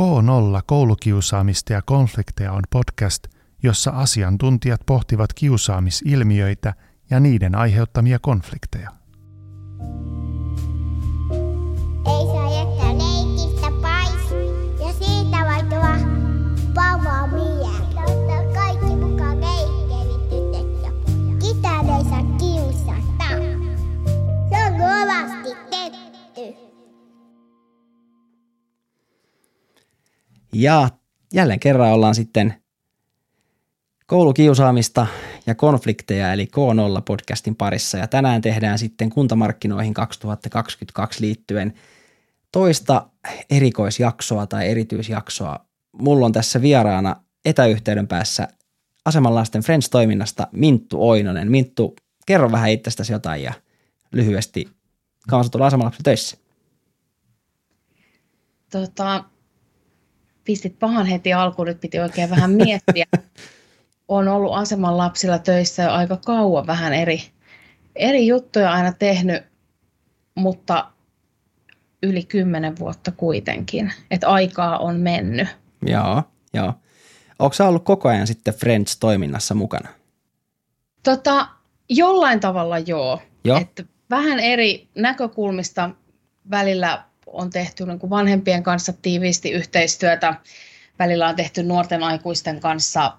K0 koulukiusaamista ja konflikteja on podcast, jossa asiantuntijat pohtivat kiusaamisilmiöitä ja niiden aiheuttamia konflikteja. Ja jälleen kerran ollaan sitten koulukiusaamista ja konflikteja eli K0-podcastin parissa. Ja tänään tehdään sitten kuntamarkkinoihin 2022 liittyen toista erikoisjaksoa tai erityisjaksoa. Mulla on tässä vieraana etäyhteyden päässä Asemanlasten Friends-toiminnasta Minttu Oinonen. Minttu, kerro vähän itsestäsi jotain ja lyhyesti, kauan sä Asemanlapsen töissä? tota, pistit pahan heti alkuun, nyt piti oikein vähän miettiä. on ollut aseman lapsilla töissä jo aika kauan vähän eri, eri juttuja aina tehnyt, mutta yli kymmenen vuotta kuitenkin, että aikaa on mennyt. Joo, joo. Onko sä ollut koko ajan sitten Friends-toiminnassa mukana? Tota, jollain tavalla joo. Joo. Että vähän eri näkökulmista välillä on tehty niin kuin vanhempien kanssa tiiviisti yhteistyötä. Välillä on tehty nuorten aikuisten kanssa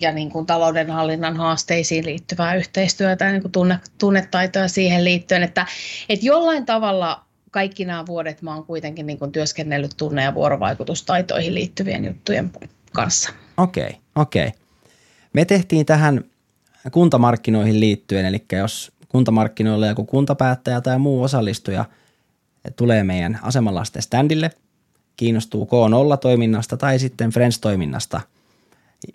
ja niin kuin taloudenhallinnan haasteisiin liittyvää yhteistyötä ja niin kuin tunne, tunnetaitoja siihen liittyen. Että, että jollain tavalla kaikki nämä vuodet mä oon kuitenkin niin kuin työskennellyt tunne- ja vuorovaikutustaitoihin liittyvien juttujen kanssa. Okei, okay, okei. Okay. Me tehtiin tähän kuntamarkkinoihin liittyen, eli jos kuntamarkkinoilla joku kuntapäättäjä tai muu osallistuja tulee meidän asemalasten standille, kiinnostuu K0-toiminnasta tai sitten Friends-toiminnasta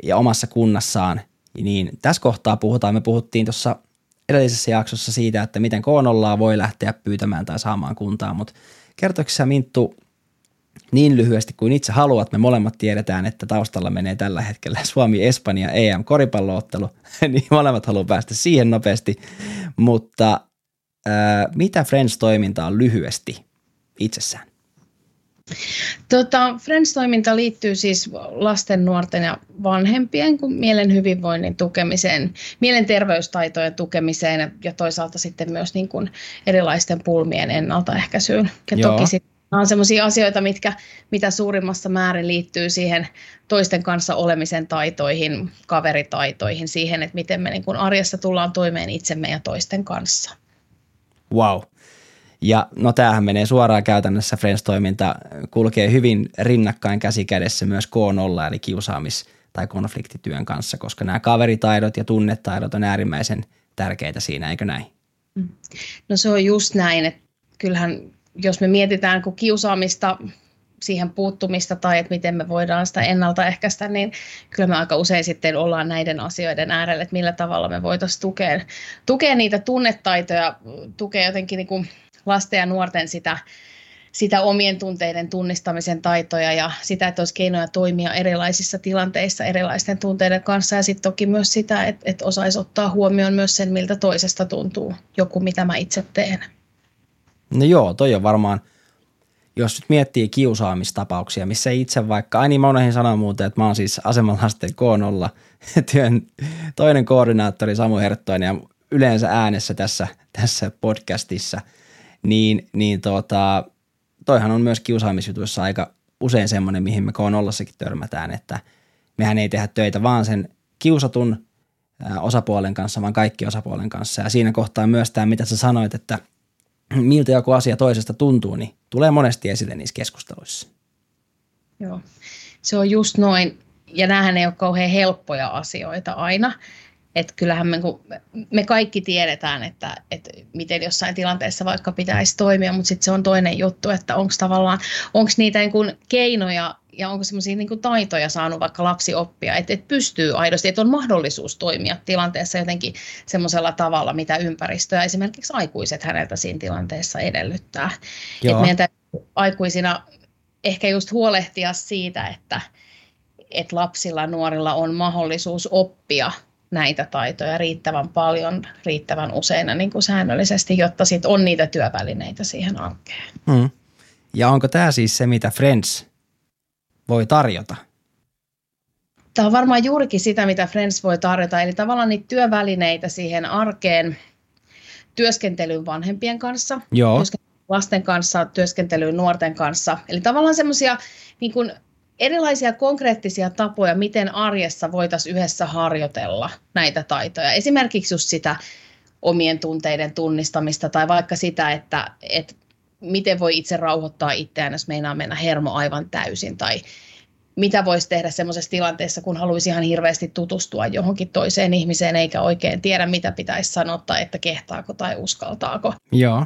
ja omassa kunnassaan, niin tässä kohtaa puhutaan, me puhuttiin tuossa edellisessä jaksossa siitä, että miten K0 voi lähteä pyytämään tai saamaan kuntaa, mutta kertoiko sä Minttu niin lyhyesti kuin itse haluat. Me molemmat tiedetään, että taustalla menee tällä hetkellä Suomi-Espanja EM-koripalloottelu, niin molemmat haluaa päästä siihen nopeasti. Mutta mitä Friends-toiminta on lyhyesti itsessään? Tota, Friends-toiminta liittyy siis lasten, nuorten ja vanhempien kuin mielen hyvinvoinnin tukemiseen, mielenterveystaitojen tukemiseen ja toisaalta sitten myös niin kuin erilaisten pulmien ennaltaehkäisyyn. Ja Joo. toki sitten Nämä on sellaisia asioita, mitkä, mitä suurimmassa määrin liittyy siihen toisten kanssa olemisen taitoihin, kaveritaitoihin, siihen, että miten me niin kuin arjessa tullaan toimeen itsemme ja toisten kanssa. Wow. Ja no tämähän menee suoraan käytännössä Friends-toiminta kulkee hyvin rinnakkain käsi kädessä myös K0 eli kiusaamis- tai konfliktityön kanssa, koska nämä kaveritaidot ja tunnetaidot on äärimmäisen tärkeitä siinä, eikö näin? No se on just näin, että kyllähän jos me mietitään kun kiusaamista, siihen puuttumista tai että miten me voidaan sitä ennaltaehkäistä, niin kyllä me aika usein sitten ollaan näiden asioiden äärellä, että millä tavalla me voitaisiin tukea, tukea niitä tunnetaitoja, tukea jotenkin niin kuin lasten ja nuorten sitä, sitä omien tunteiden tunnistamisen taitoja ja sitä, että olisi keinoja toimia erilaisissa tilanteissa erilaisten tunteiden kanssa ja sitten toki myös sitä, että, että osaisi ottaa huomioon myös sen, miltä toisesta tuntuu joku, mitä mä itse teen. No joo, toi on varmaan, jos nyt miettii kiusaamistapauksia, missä itse vaikka, ai niin mä unohdin muuten, että mä oon siis asemalasten K0 työn toinen koordinaattori Samu Herttoinen ja yleensä äänessä tässä, tässä podcastissa, niin, niin tota, toihan on myös kiusaamisjutuissa aika usein semmoinen, mihin me K0 törmätään, että mehän ei tehdä töitä vaan sen kiusatun osapuolen kanssa, vaan kaikki osapuolen kanssa. Ja siinä kohtaa myös tämä, mitä sä sanoit, että – miltä joku asia toisesta tuntuu, niin tulee monesti esille niissä keskusteluissa. Joo, se on just noin. Ja näähän ei ole kauhean helppoja asioita aina. Että kyllähän me, me kaikki tiedetään, että, että miten jossain tilanteessa vaikka pitäisi toimia, mutta sitten se on toinen juttu, että onko tavallaan, onko niitä niin keinoja ja onko semmoisia niin taitoja saanut vaikka lapsi oppia, että, että pystyy aidosti, että on mahdollisuus toimia tilanteessa jotenkin semmoisella tavalla, mitä ympäristöä esimerkiksi aikuiset häneltä siinä tilanteessa edellyttää. Että meidän täytyy aikuisina ehkä just huolehtia siitä, että, että lapsilla nuorilla on mahdollisuus oppia näitä taitoja riittävän paljon, riittävän usein niin kuin säännöllisesti, jotta sit on niitä työvälineitä siihen arkeen. Hmm. Ja onko tämä siis se, mitä Friends voi tarjota? Tämä on varmaan juurikin sitä, mitä Friends voi tarjota, eli tavallaan niitä työvälineitä siihen arkeen, työskentelyyn vanhempien kanssa, Joo. työskentelyyn lasten kanssa, työskentelyyn nuorten kanssa. Eli tavallaan semmoisia niin kuin erilaisia konkreettisia tapoja, miten arjessa voitaisiin yhdessä harjoitella näitä taitoja. Esimerkiksi just sitä omien tunteiden tunnistamista tai vaikka sitä, että, että miten voi itse rauhoittaa itseään, jos meinaa mennä hermo aivan täysin tai mitä voisi tehdä semmoisessa tilanteessa, kun haluaisi ihan hirveästi tutustua johonkin toiseen ihmiseen eikä oikein tiedä, mitä pitäisi sanoa tai että kehtaako tai uskaltaako. Joo.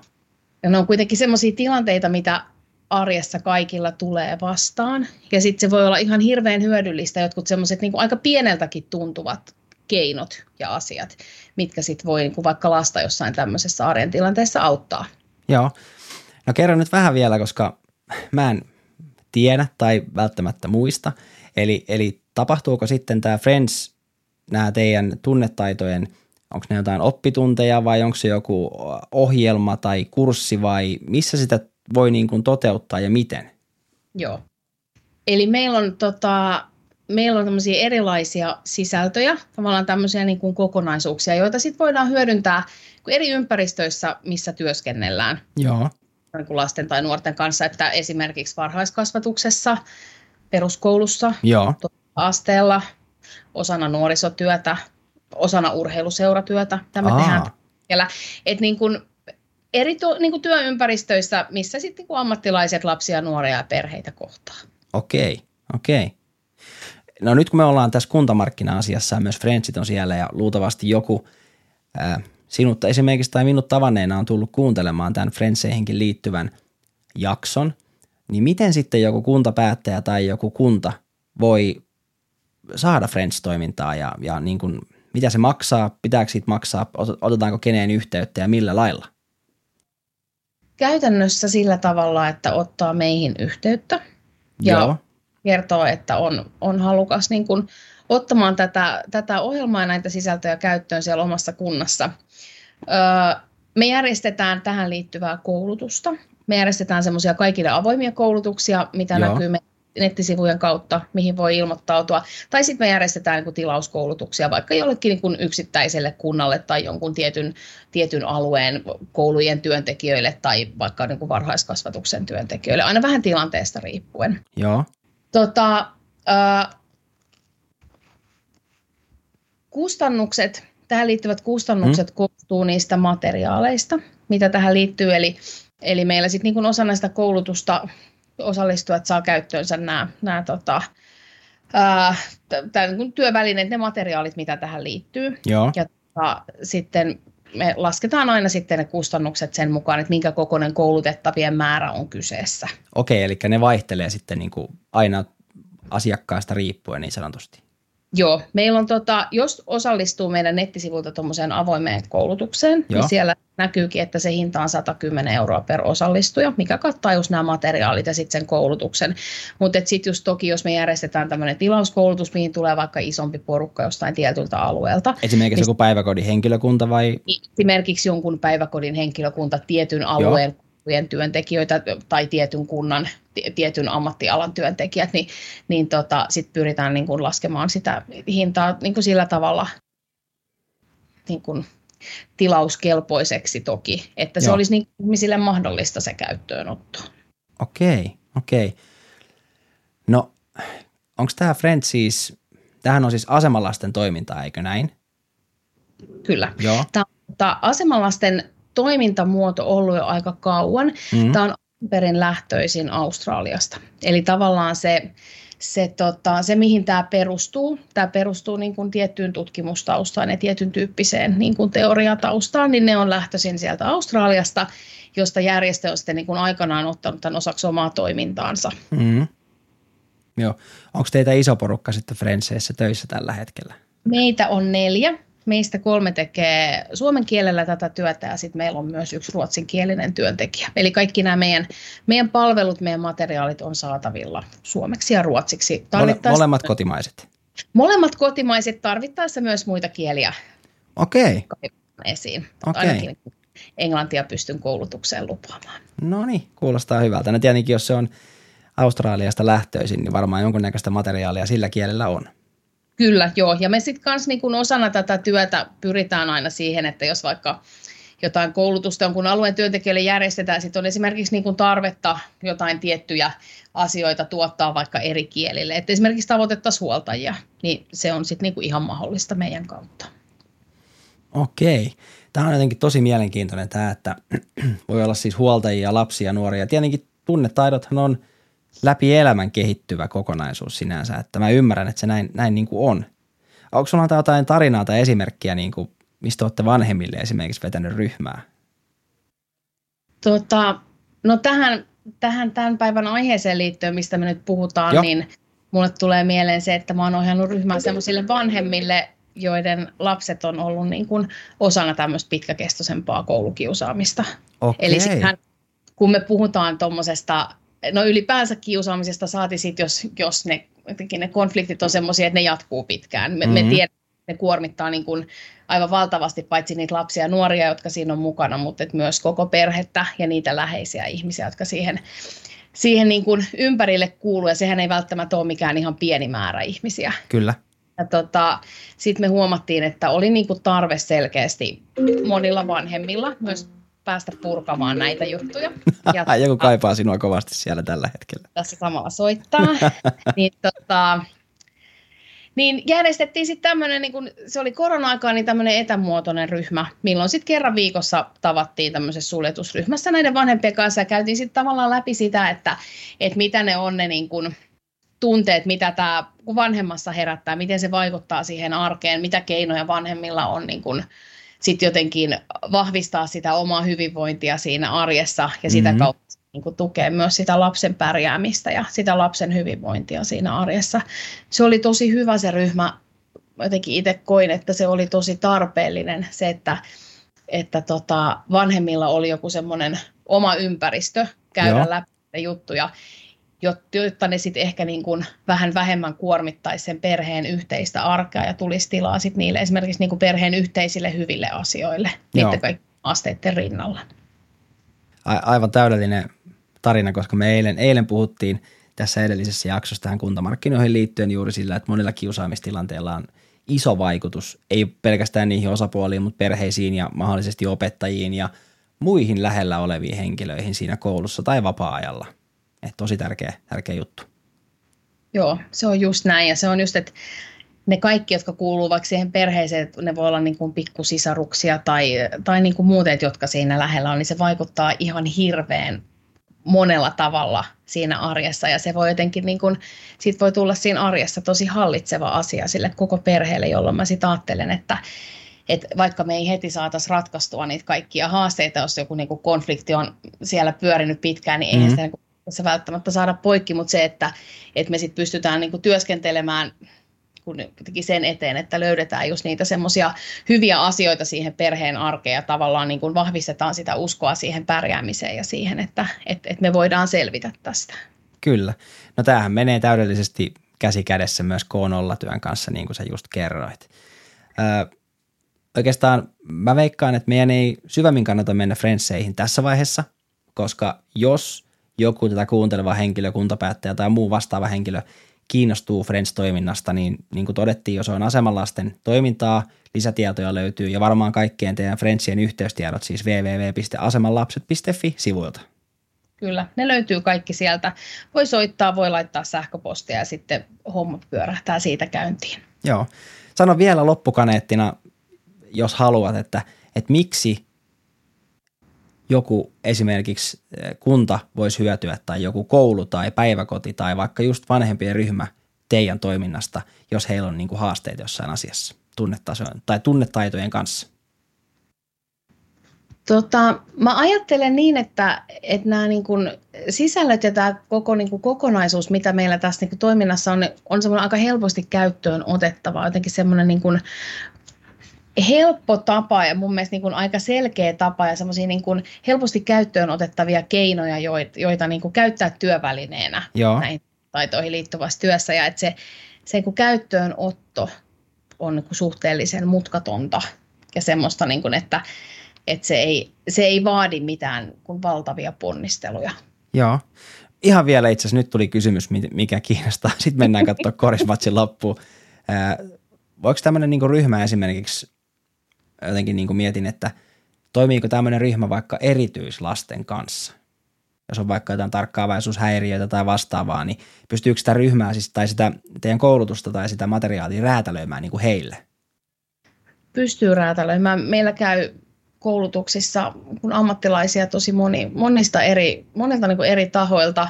Ja ne on kuitenkin semmoisia tilanteita, mitä arjessa kaikilla tulee vastaan. Ja sitten se voi olla ihan hirveän hyödyllistä, jotkut semmoiset niin aika pieneltäkin tuntuvat keinot ja asiat, mitkä sitten voi niin kuin vaikka lasta jossain tämmöisessä arjen tilanteessa auttaa. Joo. No kerro nyt vähän vielä, koska mä en tiedä tai välttämättä muista. Eli, eli tapahtuuko sitten tämä Friends, nämä teidän tunnetaitojen, onko ne jotain oppitunteja vai onko se joku ohjelma tai kurssi vai missä sitä voi niin kuin toteuttaa ja miten? Joo. Eli meillä on, tota, meillä on tämmöisiä erilaisia sisältöjä, tavallaan tämmöisiä niin kuin kokonaisuuksia, joita sitten voidaan hyödyntää eri ympäristöissä, missä työskennellään. Joo. Niin kuin lasten tai nuorten kanssa, että esimerkiksi varhaiskasvatuksessa, peruskoulussa, Joo. asteella, osana nuorisotyötä, osana urheiluseuratyötä. Tämä Aa. tehdään siellä. Et niin kuin eri tu, niin kuin työympäristöissä, missä sitten niin kuin ammattilaiset lapsia, nuoria ja perheitä kohtaa. Okei, okei. No nyt kun me ollaan tässä kuntamarkkina-asiassa ja myös Friendsit on siellä ja luultavasti joku ää, sinut esimerkiksi tai minut tavanneena on tullut kuuntelemaan tämän Friendseihinkin liittyvän jakson, niin miten sitten joku kuntapäättäjä tai joku kunta voi saada Friends-toimintaa ja, ja niin kuin, mitä se maksaa, pitääkö siitä maksaa, ot- otetaanko keneen yhteyttä ja millä lailla? Käytännössä sillä tavalla, että ottaa meihin yhteyttä ja Joo. Kertoo, että on, on halukas niin kuin ottamaan tätä, tätä ohjelmaa ja näitä sisältöjä käyttöön siellä omassa kunnassa. Öö, me järjestetään tähän liittyvää koulutusta. Me järjestetään semmoisia kaikille avoimia koulutuksia, mitä Joo. näkyy me nettisivujen kautta, mihin voi ilmoittautua. Tai sitten me järjestetään niin tilauskoulutuksia vaikka jollekin niin kuin yksittäiselle kunnalle tai jonkun tietyn, tietyn alueen koulujen työntekijöille tai vaikka niin kuin varhaiskasvatuksen työntekijöille, aina vähän tilanteesta riippuen. Joo. Tota, ää, kustannukset, tähän liittyvät kustannukset mm. koostuu niistä materiaaleista, mitä tähän liittyy. Eli, eli meillä sitten niin osana sitä koulutusta osallistujat saa käyttöönsä nämä, nämä tota, ää, t- tää niin kuin työvälineet, ne materiaalit, mitä tähän liittyy. Joo. Ja tota, sitten me lasketaan aina sitten ne kustannukset sen mukaan, että minkä kokoinen koulutettavien määrä on kyseessä. Okei, eli ne vaihtelee sitten niin kuin aina asiakkaasta riippuen niin sanotusti. Joo, meillä on, tota, jos osallistuu meidän nettisivulta tuommoiseen avoimeen koulutukseen, Joo. niin siellä näkyykin, että se hinta on 110 euroa per osallistuja, mikä kattaa just nämä materiaalit ja sitten sen koulutuksen. Mutta sitten just toki, jos me järjestetään tämmöinen tilauskoulutus, mihin tulee vaikka isompi porukka jostain tietyltä alueelta, Esimerkiksi Mist- joku päiväkodin henkilökunta vai? esimerkiksi jonkun päiväkodin henkilökunta tietyn alueen koulujen työntekijöitä tai tietyn kunnan, ti- tietyn ammattialan työntekijät, niin, niin tota, sitten pyritään niin kuin laskemaan sitä hintaa niin kuin sillä tavalla niin kuin tilauskelpoiseksi toki, että se Joo. olisi niin ihmisille mahdollista se käyttöönotto. Okei, okei. No, onko tämä Friends siis, tämähän on siis asemalasten toimintaa, eikö näin? Kyllä. Joo. Tämä tota, asemalasten toimintamuoto ollut jo aika kauan. Mm. Tämä on perin lähtöisin Australiasta. Eli tavallaan se, se, tota, se mihin tämä perustuu, tämä perustuu niin kuin tiettyyn tutkimustaustaan ja tietyn tyyppiseen niin kuin teoriataustaan, niin ne on lähtöisin sieltä Australiasta, josta järjestö on sitten niin kuin aikanaan ottanut tämän osaksi omaa toimintaansa. Mm. Joo. Onko teitä iso porukka sitten Friendseissä töissä tällä hetkellä? Meitä on neljä. Meistä kolme tekee suomen kielellä tätä työtä ja sitten meillä on myös yksi ruotsinkielinen työntekijä. Eli kaikki nämä meidän, meidän palvelut, meidän materiaalit on saatavilla suomeksi ja ruotsiksi. Mole, Tarvittaessa- molemmat kotimaiset. Molemmat kotimaiset tarvittaessa myös muita kieliä Okei, esiin. Okei. Ainakin englantia pystyn koulutukseen lupaamaan. no niin, kuulostaa hyvältä. No tietenkin, jos se on Australiasta lähtöisin, niin varmaan jonkunnäköistä materiaalia sillä kielellä on. Kyllä, joo. Ja me sitten kanssa niin osana tätä työtä pyritään aina siihen, että jos vaikka jotain koulutusta jonkun alueen työntekijöille järjestetään, sitten on esimerkiksi niin kuin tarvetta jotain tiettyjä asioita tuottaa vaikka eri kielille. Että esimerkiksi tavoitettaisiin huoltajia, niin se on sitten niin ihan mahdollista meidän kautta. Okei. Tämä on jotenkin tosi mielenkiintoinen tämä, että voi olla siis huoltajia, lapsia, nuoria. Tietenkin tunnetaidothan on läpi elämän kehittyvä kokonaisuus sinänsä, että mä ymmärrän, että se näin, näin niin kuin on. Onko sulla jotain tarinaa tai esimerkkiä, niin kuin, mistä olette vanhemmille esimerkiksi vetänyt ryhmää? Tota, no tähän, tähän tämän päivän aiheeseen liittyen, mistä me nyt puhutaan, Joo. niin mulle tulee mieleen se, että mä oon ohjannut ryhmää sellaisille vanhemmille, joiden lapset on ollut niin kuin osana tämmöistä pitkäkestoisempaa koulukiusaamista. Okay. Eli sittenhän, kun me puhutaan tuommoisesta, no ylipäänsä kiusaamisesta saati sit, jos, jos ne, ne konfliktit on semmoisia, että ne jatkuu pitkään. Me, mm-hmm. me tiedämme, ne kuormittaa niin kuin aivan valtavasti paitsi niitä lapsia ja nuoria, jotka siinä on mukana, mutta et myös koko perhettä ja niitä läheisiä ihmisiä, jotka siihen, siihen niin kuin ympärille kuuluu. Ja sehän ei välttämättä ole mikään ihan pieni määrä ihmisiä. Kyllä. Ja tota, sitten me huomattiin, että oli niinku tarve selkeästi monilla vanhemmilla myös päästä purkamaan näitä juttuja. Ja, Joku kaipaa sinua kovasti siellä tällä hetkellä. Tässä samalla soittaa. niin, tota, niin järjestettiin sitten tämmöinen, niin kun se oli korona-aikaa, niin tämmöinen etämuotoinen ryhmä, milloin sitten kerran viikossa tavattiin tämmöisessä suljetusryhmässä näiden vanhempien kanssa ja käytiin sitten tavallaan läpi sitä, että, että mitä ne on ne niin kun, tunteet, mitä tämä vanhemmassa herättää, miten se vaikuttaa siihen arkeen, mitä keinoja vanhemmilla on niin kun, sit jotenkin vahvistaa sitä omaa hyvinvointia siinä arjessa ja sitä mm-hmm. kautta niin kuin tukee myös sitä lapsen pärjäämistä ja sitä lapsen hyvinvointia siinä arjessa. Se oli tosi hyvä se ryhmä. Jotenkin itse koin, että se oli tosi tarpeellinen se, että, että tota, vanhemmilla oli joku semmoinen oma ympäristö käydä Joo. läpi juttuja jotta ne sitten ehkä niin kuin vähän vähemmän kuormittaisi sen perheen yhteistä arkea ja tulisi tilaa sit niille esimerkiksi niin kuin perheen yhteisille hyville asioille Joo. niiden kaikki asteiden rinnalla. A- aivan täydellinen tarina, koska me eilen, eilen puhuttiin tässä edellisessä jaksossa tähän kuntamarkkinoihin liittyen juuri sillä, että monilla kiusaamistilanteilla on iso vaikutus, ei pelkästään niihin osapuoliin, mutta perheisiin ja mahdollisesti opettajiin ja muihin lähellä oleviin henkilöihin siinä koulussa tai vapaa-ajalla. Et tosi tärkeä, tärkeä juttu. Joo, se on just näin ja se on just, että ne kaikki, jotka kuuluu vaikka siihen perheeseen, ne voi olla niin kuin pikkusisaruksia tai, tai niin kuin muuten, jotka siinä lähellä on, niin se vaikuttaa ihan hirveän monella tavalla siinä arjessa ja se voi jotenkin, niin kuin, siitä voi tulla siinä arjessa tosi hallitseva asia sille koko perheelle, jolloin mä sitten ajattelen, että, että vaikka me ei heti saataisiin ratkaistua niitä kaikkia haasteita, jos joku niin kuin konflikti on siellä pyörinyt pitkään, niin eihän mm-hmm. sitä niin se välttämättä saada poikki, mutta se, että, että me sitten pystytään niin kuin työskentelemään kun sen eteen, että löydetään just niitä semmoisia hyviä asioita siihen perheen arkeen ja tavallaan niin kuin vahvistetaan sitä uskoa siihen pärjäämiseen ja siihen, että, että, että me voidaan selvitä tästä. Kyllä. No tämähän menee täydellisesti käsi kädessä myös K0-työn kanssa, niin kuin sä just kerroit. Öö, oikeastaan mä veikkaan, että meidän ei syvemmin kannata mennä Friendseihin tässä vaiheessa, koska jos joku tätä kuunteleva henkilö, kuntapäättäjä tai muu vastaava henkilö kiinnostuu Friends-toiminnasta, niin niin kuin todettiin, jos on asemalasten toimintaa, lisätietoja löytyy ja varmaan kaikkien teidän Friendsien yhteystiedot siis www.asemanlapset.fi sivuilta. Kyllä, ne löytyy kaikki sieltä. Voi soittaa, voi laittaa sähköpostia ja sitten homma pyörähtää siitä käyntiin. Joo. Sano vielä loppukaneettina, jos haluat, että, että miksi joku esimerkiksi eh, kunta voisi hyötyä tai joku koulu tai päiväkoti tai vaikka just vanhempien ryhmä teidän toiminnasta, jos heillä on niin kuin haasteita jossain asiassa tunnetasojen tai tunnetaitojen kanssa? Tota, mä ajattelen niin, että, että nämä niin kuin sisällöt ja tämä koko niin kuin kokonaisuus, mitä meillä tässä niin kuin toiminnassa on, on semmoinen aika helposti käyttöön otettava, jotenkin semmoinen niin kuin helppo tapa ja mun mielestä niin kuin aika selkeä tapa ja semmoisia niin kuin helposti käyttöön otettavia keinoja, joita, joita niin kuin käyttää työvälineenä Joo. näihin taitoihin liittyvässä työssä. Ja että se, se niin käyttöönotto on niin kuin suhteellisen mutkatonta ja semmoista, niin kuin, että, että se, ei, se ei vaadi mitään kuin valtavia ponnisteluja. Joo. ihan vielä itse asiassa nyt tuli kysymys, mikä kiinnostaa. Sitten mennään katsoa korismatsin loppuun. voiko tämmöinen niin ryhmä esimerkiksi, jotenkin niin mietin, että toimiiko tämmöinen ryhmä vaikka erityislasten kanssa? Jos on vaikka jotain tarkkaavaisuushäiriöitä tai vastaavaa, niin pystyykö sitä ryhmää siis, tai sitä teidän koulutusta tai sitä materiaalia räätälöimään niin kuin heille? Pystyy räätälöimään. Meillä käy koulutuksissa kun ammattilaisia tosi moni, monista eri, monilta niin kuin eri tahoilta.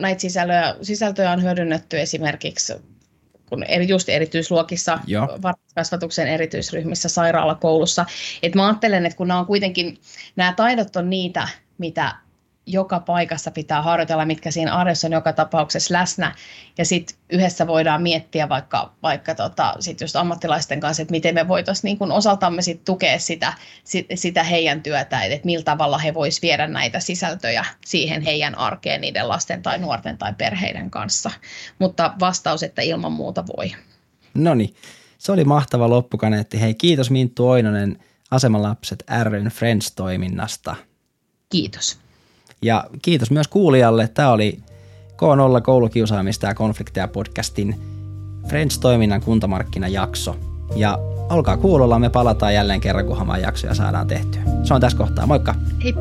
näitä sisältöjä, sisältöjä on hyödynnetty esimerkiksi kun eri, just erityisluokissa, varhaiskasvatuksen erityisryhmissä, sairaalakoulussa. Et mä ajattelen, että kun nämä on kuitenkin, nämä taidot on niitä, mitä joka paikassa pitää harjoitella, mitkä siinä arjessa on joka tapauksessa läsnä. Ja sitten yhdessä voidaan miettiä vaikka, vaikka tota, sit just ammattilaisten kanssa, että miten me voitaisiin niin osaltamme sit tukea sitä, sit, sitä heidän työtä, että millä tavalla he voisivat viedä näitä sisältöjä siihen heidän arkeen niiden lasten tai nuorten tai perheiden kanssa. Mutta vastaus, että ilman muuta voi. No niin, se oli mahtava loppukaneetti. Hei, kiitos Minttu Oinonen Asemalapset ryn Friends-toiminnasta. Kiitos. Ja kiitos myös kuulijalle. Tämä oli K0 koulukiusaamista ja konflikteja podcastin Friends-toiminnan kuntamarkkinajakso. Ja olkaa kuulolla, me palataan jälleen kerran, kunhan jaksoja saadaan tehtyä. Se on tässä kohtaa. Moikka! Hei!